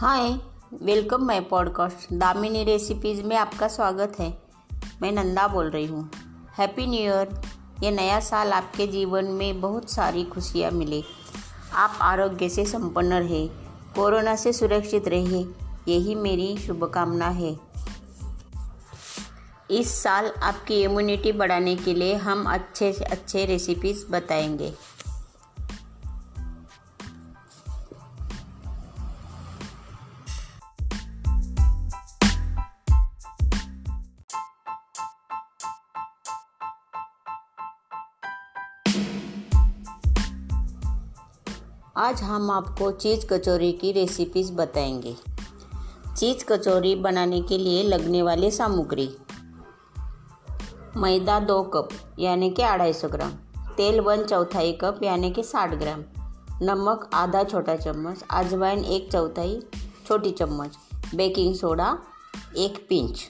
Hi welcome my podcast Damini recipes में आपका स्वागत है। मैं नंदा बोल रही हूँ। हैप्पी न्यू ईयर ये नया साल आपके जीवन में बहुत सारी खुशियाँ मिले। आप आरोग्य से संपन्न रहे, कोरोना से सुरक्षित रहिए यही मेरी शुभकामना है। इस साल आपकी इम्यूनिटी बढ़ाने के लिए हम अच्छे से अच्छे रेसिपीज़ बताएँगे। आज हम आपको चीज़ कचौरी की रेसिपीज़ बताएँगे। चीज़ कचौरी बनाने के लिए लगने वाली सामग्री। मैदा दो कप, यानी कि अढ़ाई सौ ग्राम। तेल वन चौथाई कप, यानी कि साठ ग्राम। नमक आधा छोटा चम्मच, अजवाइन एक चौथाई छोटी चम्मच। बेकिंग सोडा एक पिंच।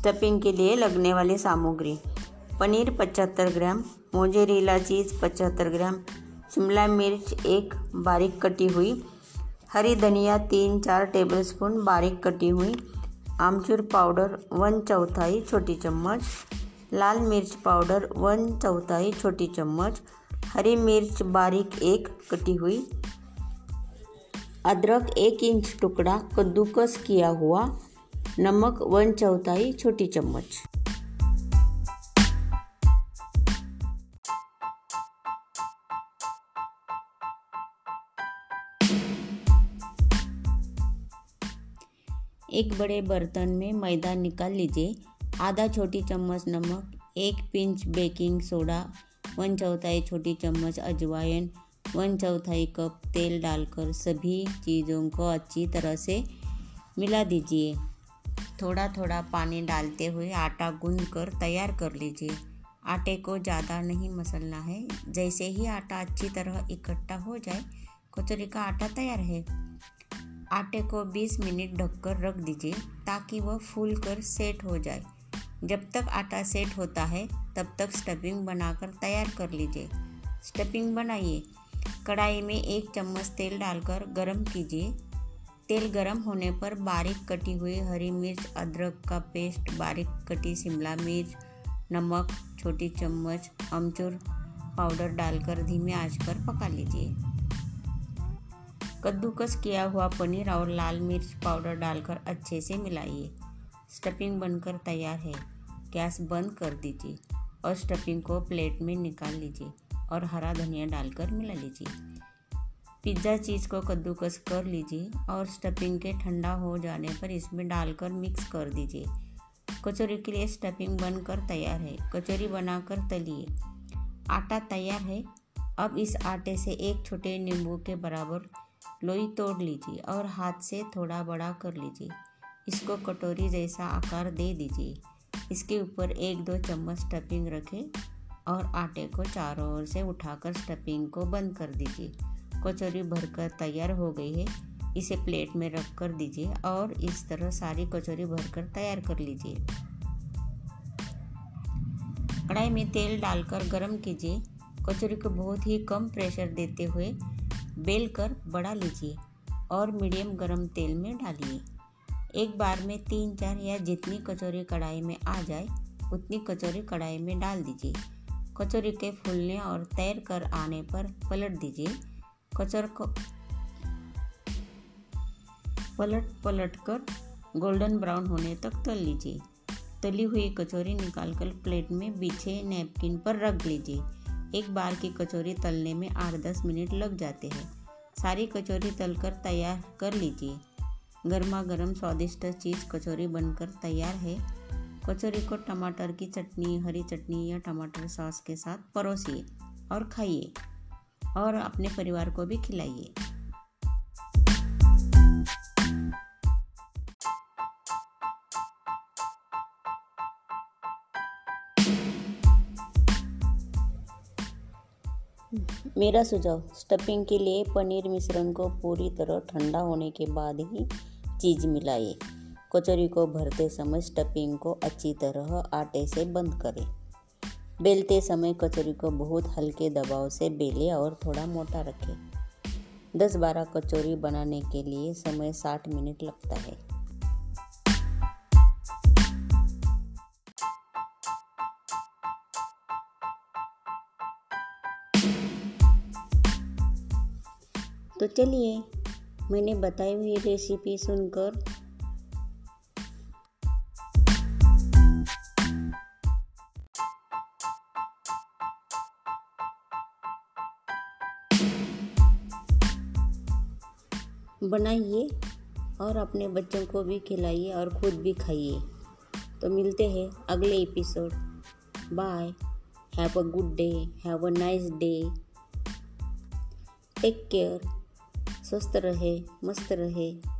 स्टफिंग के लिए लगने वाली सामग्री। पनीर पचहत्तर ग्राम, मोजेरीला चीज़ पचहत्तर ग्राम, शिमला मिर्च एक बारीक कटी हुई, हरी धनिया तीन चार टेबलस्पून बारीक कटी हुई, आमचूर पाउडर वन चौथाई छोटी चम्मच, लाल मिर्च पाउडर वन चौथाई छोटी चम्मच, हरी मिर्च बारीक एक कटी हुई, अदरक एक इंच टुकड़ा कद्दूकस किया हुआ नमक, वन चौथाई, छोटी चम्मच. एक बड़े बर्तन में मैदा निकाल लीजिए. आधा छोटी चम्मच नमक, एक पिंच बेकिंग सोडा, वन चौथाई छोटी चम्मच अजवाइन, वन चौथाई कप तेल डालकर सभी चीज़ों को अच्छी तरह से मिला दीजिए. थोड़ा थोड़ा पानी डालते हुए आटा गूंद कर तैयार कर लीजिए। आटे को ज़्यादा नहीं मसलना है। जैसे ही आटा अच्छी तरह इकट्ठा हो जाए, कचौरी का आटा तैयार है। आटे को 20 मिनट ढककर रख दीजिए ताकि वह फूल कर सेट हो जाए। जब तक आटा सेट होता है, तब तक स्टफिंग बनाकर तैयार कर लीजिए। स्टफिंग बनाइए। कढ़ाई में एक चम्मच तेल डालकर गरम कीजिए। तेल गरम होने पर बारीक कटी हुई हरी मिर्च, अदरक का पेस्ट, बारीक कटी शिमला मिर्च, नमक, छोटी चम्मच, अमचूर पाउडर डालकर धीमे आँच पर पका लीजिए। कद्दूकस किया हुआ पनीर और लाल मिर्च पाउडर डालकर अच्छे से मिलाइए। स्टफिंग बनकर तैयार है। गैस बंद कर दीजिए और स्टफिंग को प्लेट में निकाल लीजिए और हरा धनिया डालकर मिला लीजिए। पिज़्ज़ा चीज़ को कद्दूकस कर लीजिए और स्टफिंग के ठंडा हो जाने पर इसमें डालकर मिक्स कर दीजिए। कचौरी के लिए स्टफिंग बनकर तैयार है। कचौरी बनाकर तलिए। आटा तैयार है। अब इस आटे से एक छोटे नींबू के बराबर लोई तोड़ लीजिए और हाथ से थोड़ा बड़ा कर लीजिए। इसको कटोरी जैसा आकार दे दीजिए। इसके ऊपर एक दो चम्मच स्टफिंग रखें और आटे को चारों ओर से उठाकर स्टफिंग को बंद कर दीजिए। कचौरी भरकर तैयार हो गई है। इसे प्लेट में रख कर दीजिए और इस तरह सारी कचौरी भरकर तैयार कर लीजिए। कढ़ाई में तेल डालकर गरम कीजिए। कचौरी को बहुत ही कम प्रेशर देते हुए बेल कर बढ़ा लीजिए और मीडियम गरम तेल में डालिए। एक बार में तीन, चार या जितनी कचौरी कढ़ाई में आ जाए, उतनी कचौरी कढ़ाई में डाल दीजिए। कचौरी के फूलने और तैर कर आने पर पलट दीजिए। कचर को पलट पलट कर गोल्डन ब्राउन होने तक तल लीजिए। तली हुई कचौरी निकालकर प्लेट में बिछे नैपकिन पर रख लीजिए। एक बार की कचौरी तलने में आठ दस मिनट लग जाते हैं। सारी कचौरी तलकर तैयार कर लीजिए। गर्मा गर्म स्वादिष्ट चीज़ कचौरी बनकर तैयार है। कचौरी को टमाटर की चटनी, हरी चटनी या टमाटर सॉस के साथ परोसिए और खाइए। और अपने परिवार को भी खिलाइए। मेरा सुझाव स्टफिंग के लिए पनीर मिश्रण को पूरी तरह ठंडा होने के बाद ही चीज़ मिलाइए। कचौरी को भरते समय स्टफिंग को अच्छी तरह आटे से बंद करें। बेलते समय कचौरी को बहुत हल्के दबाव से बेले और थोड़ा मोटा रखें। 10-12 कचौरी बनाने के लिए समय 60 मिनट लगता है। तो चलिए, मैंने बताई हुई रेसिपी सुनकर बनाइए और अपने बच्चों को भी खिलाइए और खुद भी खाइए। तो मिलते हैं अगले episode bye have a good day have a nice day take care स्वस्थ रहे, मस्त रहे।